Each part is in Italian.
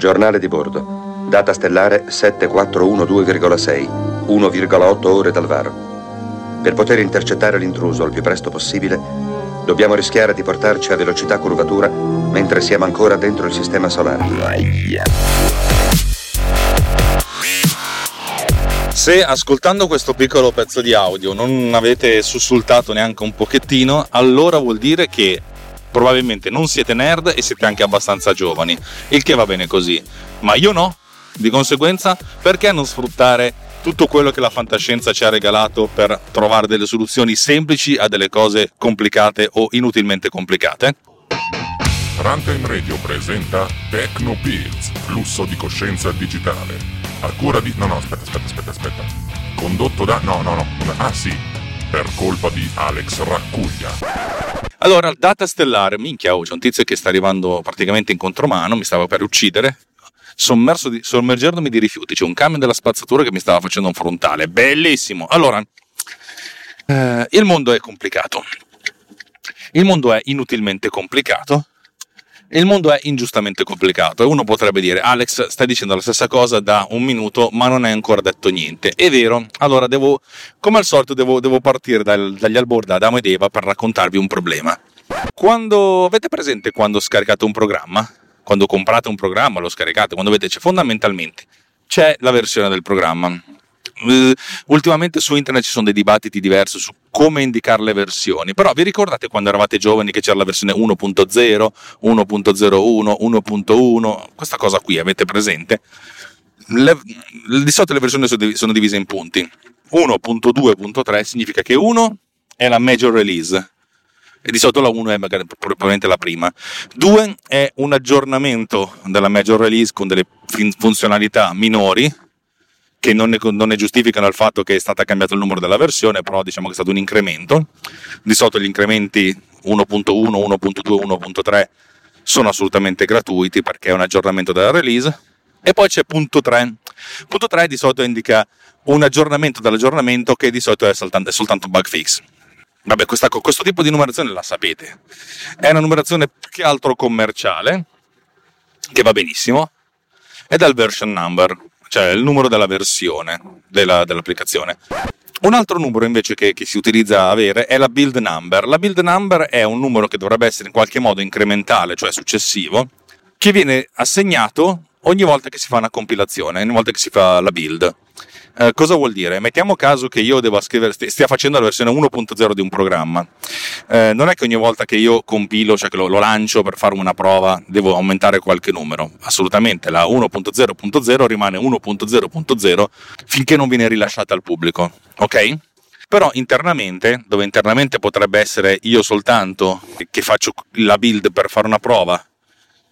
Giornale di bordo. Data stellare 7412,6. 1,8 ore dal varo. Per poter intercettare l'intruso al più presto possibile, dobbiamo rischiare di portarci a velocità curvatura mentre siamo ancora dentro il sistema solare. Se ascoltando questo piccolo pezzo di audio non avete sussultato neanche un pochettino, allora vuol dire che probabilmente non siete nerd e siete anche abbastanza giovani, il che va bene così. Ma io no. Di conseguenza, perché non sfruttare tutto quello che la fantascienza ci ha regalato per trovare delle soluzioni semplici a delle cose complicate o inutilmente complicate? Runtime Radio presenta Techno Pills, flusso di coscienza digitale. A cura di... No, no, aspetta, aspetta, aspetta, aspetta. Condotto da... No, no, no. Ah sì, per colpa di Alex Raccuglia. Allora, data stellare, minchia, oh, c'è un tizio che sta arrivando praticamente in contromano, mi stava per uccidere, di, sommergendomi di rifiuti. C'è un camion della spazzatura che mi stava facendo un frontale. Bellissimo. Allora, eh, il mondo è complicato. Il mondo è inutilmente complicato. Il mondo è ingiustamente complicato e uno potrebbe dire Alex stai dicendo la stessa cosa da un minuto ma non hai ancora detto niente. È vero, allora devo, come al solito devo, devo partire dal, dagli albori da Adamo ed Eva per raccontarvi un problema. Quando avete presente quando scaricate un programma? quando comprate un programma, lo scaricate, quando vedete, cioè, fondamentalmente c'è la versione del programma. Uh, ultimamente su internet ci sono dei dibattiti diversi su come indicare le versioni, però vi ricordate quando eravate giovani che c'era la versione 1.0, 1.01, 1.1, questa cosa qui avete presente? Le, di solito le versioni sono divise in punti. 1.2.3 significa che 1 è la major release, e di solito la 1 è magari probabilmente la prima. 2 è un aggiornamento della major release con delle funzionalità minori che non ne, non ne, giustificano il fatto che è stato cambiato il numero della versione, però diciamo che è stato un incremento. Di solito gli incrementi 1.1, 1.2, 1.3 sono assolutamente gratuiti perché è un aggiornamento della release. E poi c'è punto 3. Punto 3 di solito indica un aggiornamento dell'aggiornamento che di solito è soltanto, è soltanto bug fix. Vabbè, questa, questo tipo di numerazione la sapete. È una numerazione più che altro commerciale, che va benissimo, ed è il version number, cioè il numero della versione della, dell'applicazione. Un altro numero invece che, che, si utilizza avere è la build number. La build number è un numero che dovrebbe essere in qualche modo incrementale, cioè successivo, che viene assegnato ogni volta che si fa una compilazione, ogni volta che si fa la build. Eh, cosa vuol dire? Mettiamo caso che io devo scrivere, stia facendo la versione 1.0 di un programma. Eh, non è che ogni volta che io compilo, cioè che lo, lo, lancio per fare una prova, devo aumentare qualche numero. Assolutamente, la 1.0.0 rimane 1.0.0 finché non viene rilasciata al pubblico. Ok? Però internamente, dove internamente potrebbe essere io soltanto che faccio la build per fare una prova,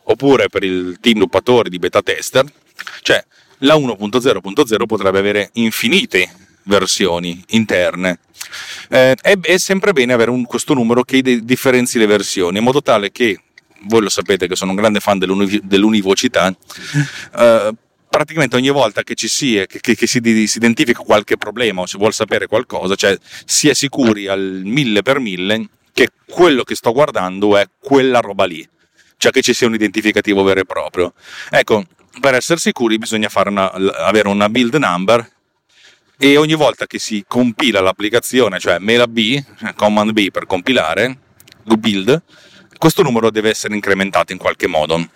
oppure per il team sviluppatori di beta tester, cioè la 1.0.0 potrebbe avere infinite versioni interne. Eh, è, è, sempre bene avere un, questo numero che differenzi le versioni, in modo tale che, voi lo sapete che sono un grande fan dell'uni, dell'univocità, eh, praticamente ogni volta che ci sia, che, che, che si, si, identifica qualche problema o si vuole sapere qualcosa, cioè si è sicuri al mille per mille che quello che sto guardando è quella roba lì, cioè che ci sia un identificativo vero e proprio. Ecco, per essere sicuri bisogna una, avere una build number e ogni volta che si compila l'applicazione, cioè mela B, command B per compilare, build, questo numero deve essere incrementato in qualche modo.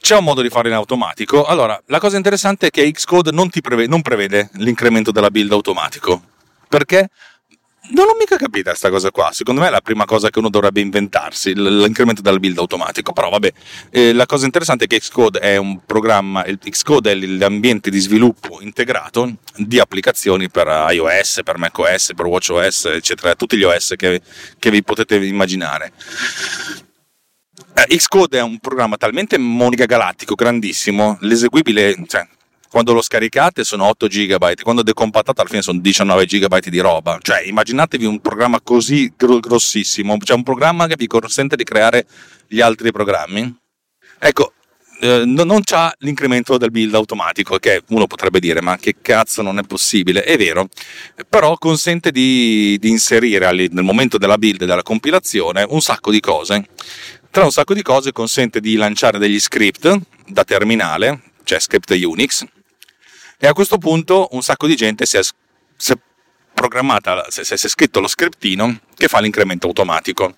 C'è un modo di farlo in automatico. Allora, la cosa interessante è che Xcode non, prevede, non prevede l'incremento della build automatico. Perché? Non ho mica capito questa cosa qua. Secondo me è la prima cosa che uno dovrebbe inventarsi, l'incremento del build automatico. Però vabbè, eh, la cosa interessante è che Xcode è un programma, Xcode è l'ambiente di sviluppo integrato di applicazioni per iOS, per macOS, per WatchOS, eccetera, tutti gli OS che, che vi potete immaginare. Eh, Xcode è un programma talmente galattico, grandissimo, l'eseguibile, cioè, quando lo scaricate sono 8 GB, quando decompattate alla fine sono 19 GB di roba. Cioè, immaginatevi un programma così grossissimo, cioè un programma che vi consente di creare gli altri programmi. Ecco, eh, non c'ha l'incremento del build automatico, che uno potrebbe dire, ma che cazzo non è possibile? È vero, però consente di, di inserire nel momento della build e della compilazione un sacco di cose tra un sacco di cose consente di lanciare degli script da terminale, cioè script Unix, e a questo punto un sacco di gente si è, si è programmata, si è, si è scritto lo scriptino che fa l'incremento automatico.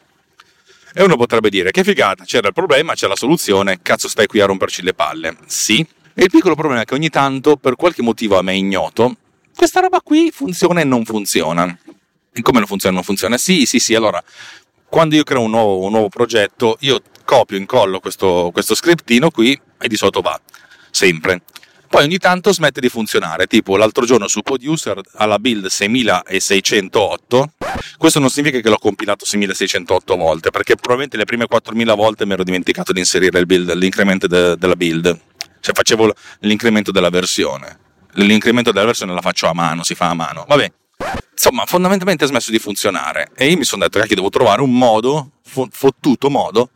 E uno potrebbe dire che figata, c'era il problema, c'è la soluzione, cazzo stai qui a romperci le palle. Sì, e il piccolo problema è che ogni tanto, per qualche motivo a me ignoto, questa roba qui funziona e non funziona. E come non funziona e non funziona? Sì, sì, sì, allora, quando io creo un nuovo, un nuovo progetto, io copio, incollo questo, questo scriptino qui e di sotto va, sempre. Poi ogni tanto smette di funzionare, tipo l'altro giorno su Poduser alla build 6608, questo non significa che l'ho compilato 6608 volte, perché probabilmente le prime 4000 volte mi ero dimenticato di inserire build, l'incremento de, della build, cioè facevo l'incremento della versione. L'incremento della versione la faccio a mano, si fa a mano. Vabbè, insomma, fondamentalmente ha smesso di funzionare e io mi sono detto che devo trovare un modo, fottuto modo,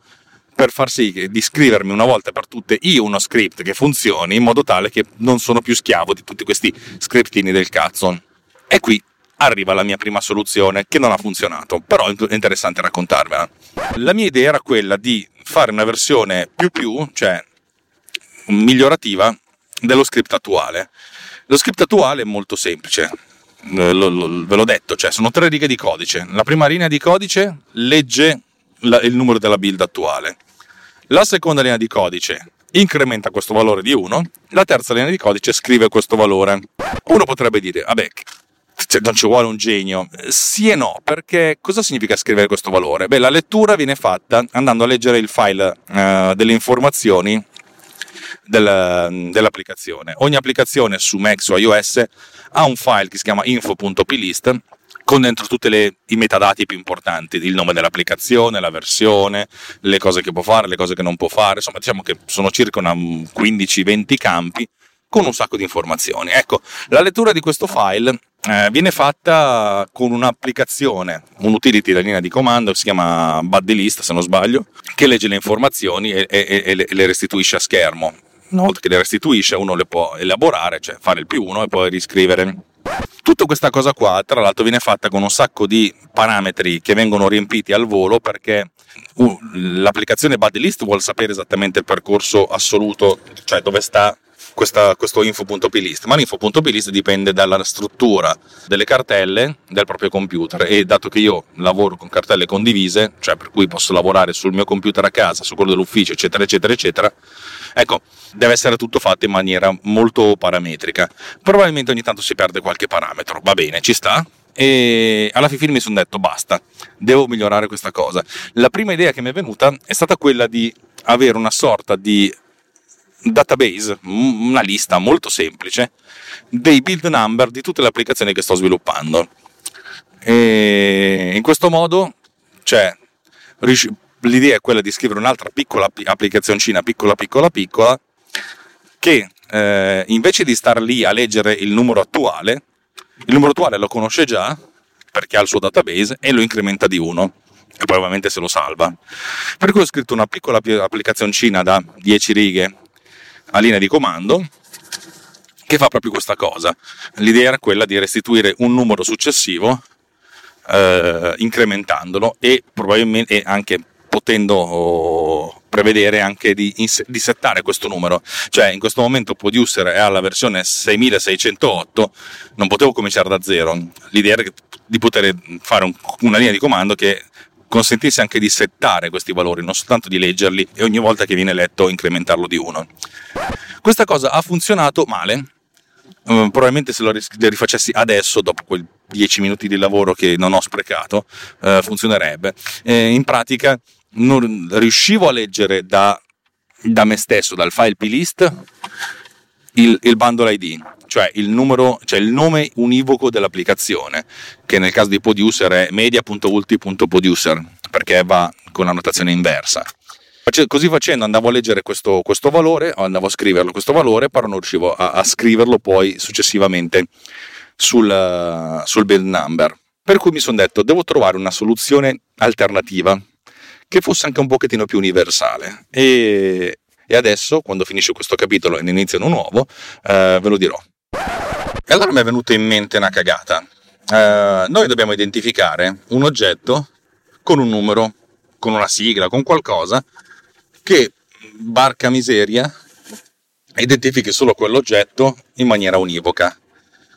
per far sì di scrivermi una volta per tutte io uno script che funzioni in modo tale che non sono più schiavo di tutti questi scriptini del cazzo. E qui arriva la mia prima soluzione che non ha funzionato, però è interessante raccontarvela. La mia idea era quella di fare una versione più più, cioè migliorativa dello script attuale. Lo script attuale è molto semplice, ve l'ho detto, cioè sono tre righe di codice. La prima linea di codice legge il numero della build attuale. La seconda linea di codice incrementa questo valore di 1, la terza linea di codice scrive questo valore. Uno potrebbe dire, vabbè, non ci vuole un genio. Sì e no, perché cosa significa scrivere questo valore? Beh, la lettura viene fatta andando a leggere il file uh, delle informazioni del, dell'applicazione. Ogni applicazione su Mac o iOS ha un file che si chiama info.plist con dentro tutti i metadati più importanti, il nome dell'applicazione, la versione, le cose che può fare, le cose che non può fare, insomma diciamo che sono circa 15-20 campi con un sacco di informazioni. Ecco, la lettura di questo file eh, viene fatta con un'applicazione, un utility, la linea di comando, si chiama Buddy se non sbaglio, che legge le informazioni e, e, e le restituisce a schermo. Una volta che le restituisce uno le può elaborare, cioè fare il più uno e poi riscrivere. Tutta questa cosa qua, tra l'altro, viene fatta con un sacco di parametri che vengono riempiti al volo perché uh, l'applicazione Buddy vuole sapere esattamente il percorso assoluto, cioè dove sta questa, questo info.plist, ma l'info.plist dipende dalla struttura delle cartelle del proprio computer e dato che io lavoro con cartelle condivise, cioè per cui posso lavorare sul mio computer a casa, su quello dell'ufficio, eccetera, eccetera, eccetera, ecco, deve essere tutto fatto in maniera molto parametrica. Probabilmente ogni tanto si perde qualche parametro, va bene, ci sta, e alla fine mi sono detto basta, devo migliorare questa cosa. La prima idea che mi è venuta è stata quella di avere una sorta di database, una lista molto semplice dei build number di tutte le applicazioni che sto sviluppando. E in questo modo, cioè, l'idea è quella di scrivere un'altra piccola applicazioncina, piccola, piccola, piccola, che eh, invece di star lì a leggere il numero attuale, il numero attuale lo conosce già perché ha il suo database e lo incrementa di 1 e probabilmente se lo salva. Per cui ho scritto una piccola applicazioncina da 10 righe a linea di comando che fa proprio questa cosa. L'idea era quella di restituire un numero successivo eh, incrementandolo e probabilmente anche potendo oh, prevedere anche di, di, settare questo numero. Cioè in questo momento Producer è alla versione 6608, non potevo cominciare da zero. L'idea era di poter fare un, una linea di comando che consentisse anche di settare questi valori, non soltanto di leggerli e ogni volta che viene letto incrementarlo di uno. Questa cosa ha funzionato male, Uh, probabilmente se lo rifacessi adesso, dopo quei 10 minuti di lavoro che non ho sprecato, uh, funzionerebbe. Eh, in pratica non riuscivo a leggere da, da me stesso, dal file plist, il, il bundle ID, cioè il, numero, cioè il nome univoco dell'applicazione, che nel caso di Producer è media.ulti.producer, perché va con la notazione inversa. Così facendo andavo a leggere questo, questo valore, andavo a scriverlo questo valore, però non riuscivo a, a scriverlo poi successivamente sul, sul build number. Per cui mi sono detto, devo trovare una soluzione alternativa che fosse anche un pochettino più universale. E, e adesso, quando finisce questo capitolo e ne inizia uno nuovo, eh, ve lo dirò. E allora mi è venuta in mente una cagata. Eh, noi dobbiamo identificare un oggetto con un numero, con una sigla, con qualcosa che, barca miseria, identifichi solo quell'oggetto in maniera univoca.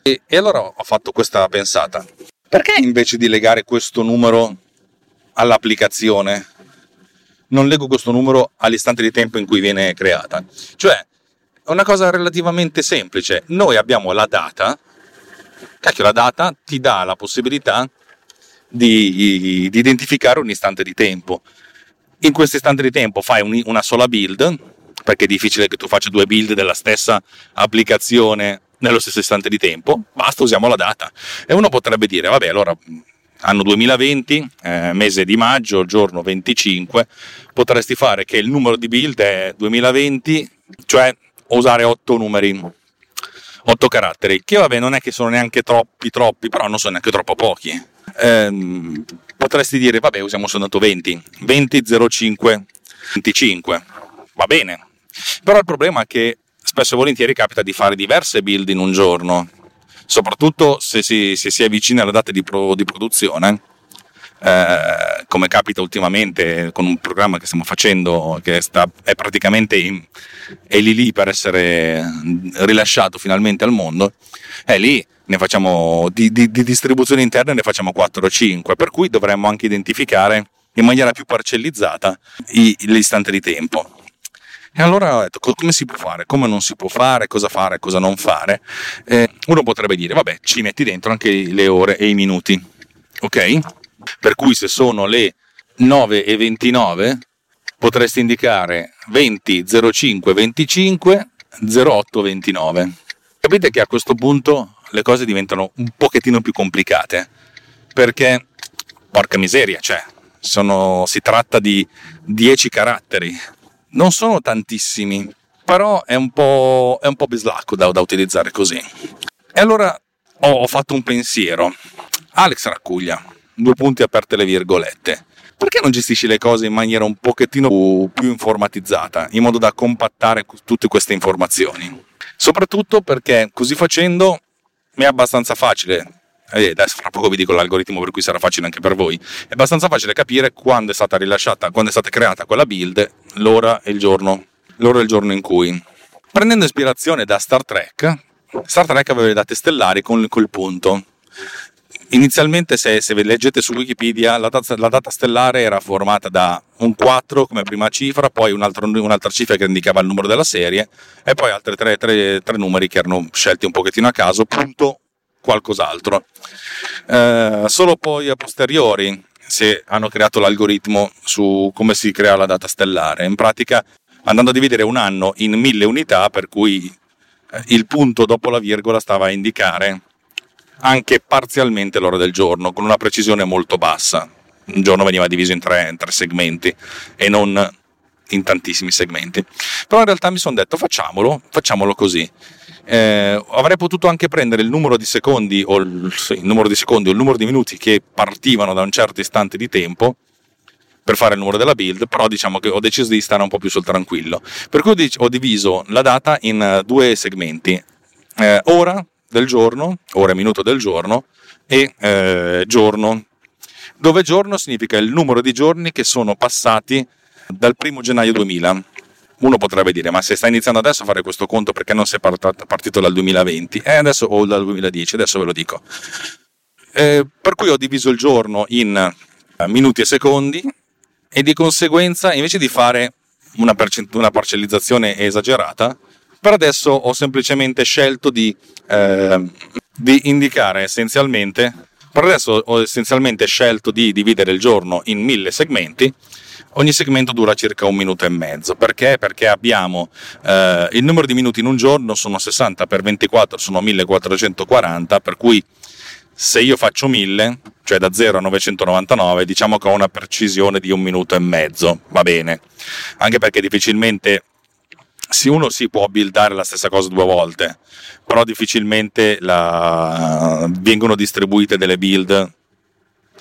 E, e allora ho fatto questa pensata. Perché invece di legare questo numero all'applicazione, non leggo questo numero all'istante di tempo in cui viene creata? Cioè, è una cosa relativamente semplice. Noi abbiamo la data, cacchio, la data ti dà la possibilità di, di identificare un istante di tempo. In questo istante di tempo fai un, una sola build, perché è difficile che tu faccia due build della stessa applicazione nello stesso istante di tempo, basta usiamo la data. E uno potrebbe dire, vabbè, allora anno 2020, eh, mese di maggio, giorno 25, potresti fare che il numero di build è 2020, cioè usare 8 numeri, 8 caratteri, che vabbè non è che sono neanche troppi troppi, però non sono neanche troppo pochi. Eh, potresti dire, vabbè, usiamo soltanto 20, 20, 05, 25, va bene. Però il problema è che spesso e volentieri capita di fare diverse build in un giorno, soprattutto se si, se si è vicini alle date di, pro, di produzione. Eh, come capita ultimamente con un programma che stiamo facendo che sta, è praticamente in, è lì lì per essere rilasciato finalmente al mondo, è lì ne facciamo di, di, di distribuzione interna ne facciamo 4 o 5, per cui dovremmo anche identificare in maniera più parcellizzata l'istante di tempo. E allora ho detto come si può fare, come non si può fare, cosa fare, cosa non fare. Eh, uno potrebbe dire, vabbè, ci metti dentro anche le ore e i minuti, ok? Per cui se sono le 9 e 29 potresti indicare 20 05 25 08 29. Capite che a questo punto le cose diventano un pochettino più complicate perché porca miseria, cioè sono, si tratta di 10 caratteri non sono tantissimi, però è un po', è un po bislacco da, da, utilizzare così. E allora ho, ho fatto un pensiero. Alex Raccuglia, due punti aperte le virgolette. Perché non gestisci le cose in maniera un pochettino più, più informatizzata, in modo da compattare tutte queste informazioni? Soprattutto perché così facendo mi è abbastanza facile eh, adesso fra poco vi dico l'algoritmo per cui sarà facile anche per voi, è abbastanza facile capire quando è stata rilasciata, quando è stata creata quella build, l'ora e il giorno, l'ora e il giorno in cui. Prendendo ispirazione da Star Trek, Star Trek aveva le date stellari con quel punto. Inizialmente, se, se leggete su Wikipedia, la data, la data, stellare era formata da un 4 come prima cifra, poi un altro, un'altra cifra che indicava il numero della serie, e poi altri tre, tre, tre numeri che erano scelti un pochettino a caso, punto qualcos'altro. Eh, solo poi a posteriori se hanno creato l'algoritmo su come si crea la data stellare. In pratica andando a dividere un anno in mille unità, per cui eh, il punto dopo la virgola stava a indicare anche parzialmente l'ora del giorno, con una precisione molto bassa. Un giorno veniva diviso in tre, in tre segmenti e non in tantissimi segmenti. Però in realtà mi sono detto facciamolo, facciamolo così. Eh, avrei potuto anche prendere il numero di secondi o il, il numero di secondi o il numero di minuti che partivano da un certo istante di tempo per fare il numero della build, però diciamo che ho deciso di stare un po' più sul tranquillo. Per cui ho diviso la data in eh, due segmenti, eh, ora del giorno, ora e minuto del giorno e eh, giorno, dove giorno significa il numero di giorni che sono passati dal primo gennaio 2000 uno potrebbe dire, ma se sta iniziando adesso a fare questo conto perché non sei partito dal 2020? Eh, adesso o dal 2010, adesso ve lo dico. Eh, per cui ho diviso il giorno in eh, minuti e secondi e di conseguenza invece di fare una, percent- una parcellizzazione esagerata, per adesso ho semplicemente scelto di, eh, di indicare essenzialmente, per adesso ho essenzialmente scelto di dividere il giorno in mille segmenti Ogni segmento dura circa un minuto e mezzo. Perché? Perché abbiamo eh, il numero di minuti in un giorno sono 60 per 24 sono 1440, per cui se io faccio 1000, cioè da 0 a 999, diciamo che ho una precisione di un minuto e mezzo, va bene. Anche perché difficilmente se uno si può buildare la stessa cosa due volte, però difficilmente la, vengono distribuite delle build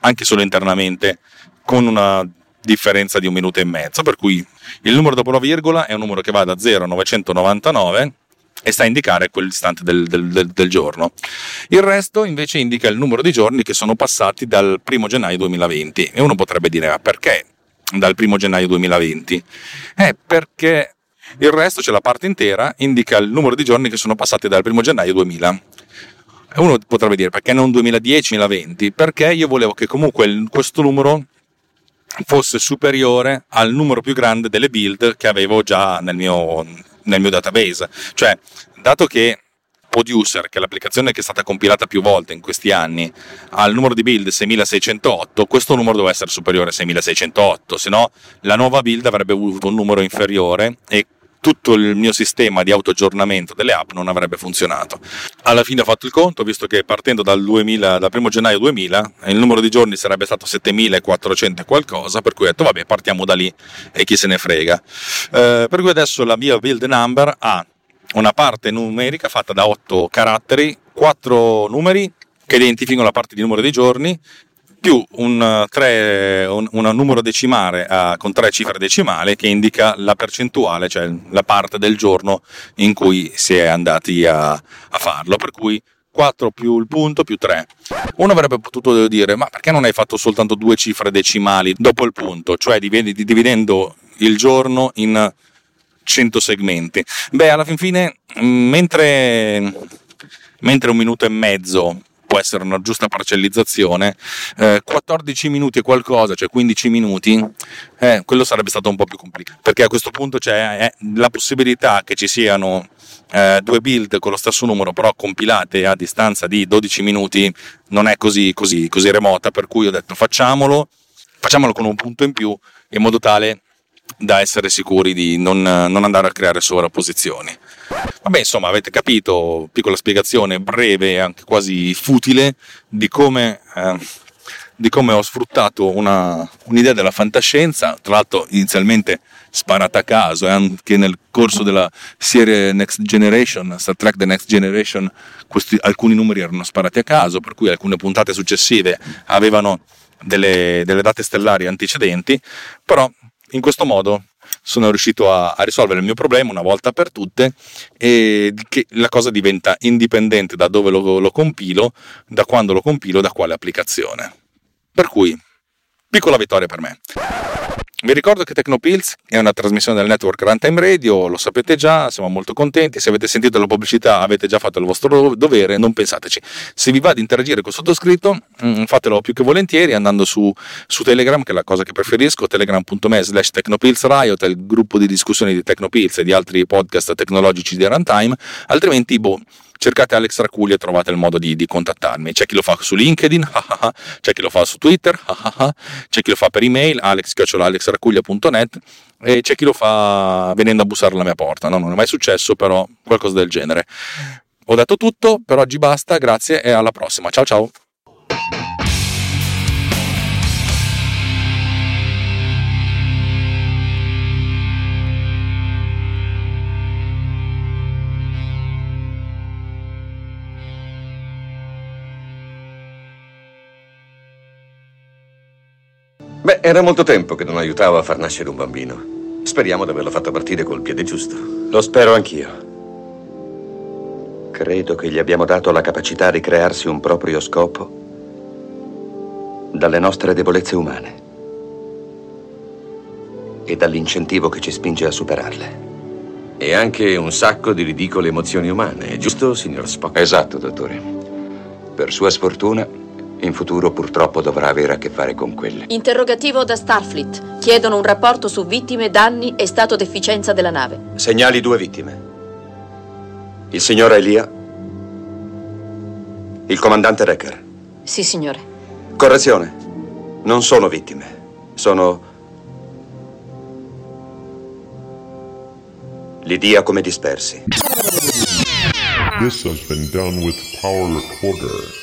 anche solo internamente con una differenza di un minuto e mezzo, per cui il numero dopo la virgola è un numero che va da 0 a 999 e sta a indicare quell'istante del, del, del, del, giorno. Il resto invece indica il numero di giorni che sono passati dal 1 gennaio 2020 e uno potrebbe dire ma perché dal 1 gennaio 2020? Eh, perché Il resto, c'è la parte intera, indica il numero di giorni che sono passati dal 1 gennaio 2000. E uno potrebbe dire perché non 2010-2020? Perché io volevo che comunque questo numero fosse superiore al numero più grande delle build che avevo già nel mio, nel mio database. Cioè, dato che Producer, che è l'applicazione che è stata compilata più volte in questi anni, ha il numero di build 6608, questo numero doveva essere superiore a 6608, se no la nuova build avrebbe avuto un numero inferiore e tutto il mio sistema di autoaggiornamento delle app non avrebbe funzionato. Alla fine ho fatto il conto, visto che partendo dal, 2000, dal 1 gennaio 2000 il numero di giorni sarebbe stato 7400 e qualcosa, per cui ho detto vabbè partiamo da lì e chi se ne frega. Eh, per cui adesso la mia build number ha una parte numerica fatta da 8 caratteri, 4 numeri che identificano la parte di numero dei giorni più un, tre, un, un numero decimale uh, con tre cifre decimali che indica la percentuale, cioè la parte del giorno in cui si è andati a, a farlo. Per cui 4 più il punto più 3. Uno avrebbe potuto dire, ma perché non hai fatto soltanto due cifre decimali dopo il punto, cioè dividendo il giorno in 100 segmenti? Beh, alla fin fine, mentre, mentre un minuto e mezzo può essere una giusta parcellizzazione, eh, 14 minuti e qualcosa, cioè 15 minuti, eh, quello sarebbe stato un po' più complicato, perché a questo punto c'è eh, la possibilità che ci siano eh, due build con lo stesso numero, però compilate a distanza di 12 minuti, non è così, così, così remota, per cui ho detto facciamolo, facciamolo con un punto in più, in modo tale da essere sicuri di non, non andare a creare sovrapposizioni. Vabbè, insomma, avete capito, piccola spiegazione breve e anche quasi futile di come, eh, di come ho sfruttato una, un'idea della fantascienza, tra l'altro inizialmente sparata a caso, e anche nel corso della serie Next Generation, Star Trek The Next Generation, questi, alcuni numeri erano sparati a caso, per cui alcune puntate successive avevano delle, delle date stellari antecedenti, però in questo modo sono riuscito a, a, risolvere il mio problema una volta per tutte e che la cosa diventa indipendente da dove lo, lo compilo, da quando lo compilo, da quale applicazione. Per cui, piccola vittoria per me. Vi ricordo che Tecnopills è una trasmissione del network Runtime Radio, lo sapete già, siamo molto contenti, se avete sentito la pubblicità avete già fatto il vostro dovere, non pensateci. Se vi va di interagire con il sottoscritto, mm, fatelo più che volentieri andando su, su Telegram, che è la cosa che preferisco, telegram.me slash Riot, il gruppo di discussioni di Tecnopills e di altri podcast tecnologici di Runtime, altrimenti boh, cercate Alex Raculi e trovate il modo di, di contattarmi. C'è chi lo fa su LinkedIn, c'è chi lo fa su Twitter, c'è chi lo fa per email, alex.alexracuglia.net e c'è chi lo fa venendo a bussare alla mia porta. No, non è mai successo, però qualcosa del genere. Ho detto tutto, per oggi basta, grazie e alla prossima. Ciao ciao! Beh, era molto tempo che non aiutavo a far nascere un bambino. Speriamo di averlo fatto partire col piede giusto. Lo spero anch'io. Credo che gli abbiamo dato la capacità di crearsi un proprio scopo dalle nostre debolezze umane e dall'incentivo che ci spinge a superarle. E anche un sacco di ridicole emozioni umane, giusto, signor Spock? Esatto, dottore. Per sua sfortuna, in futuro purtroppo dovrà avere a che fare con quelle. Interrogativo da Starfleet. Chiedono un rapporto su vittime, danni e stato d'efficienza della nave. Segnali due vittime. Il signor Elia. Il comandante Recker. Sì, signore. Correzione. Non sono vittime. Sono... Li dia come dispersi. This has been done with Power Recorder.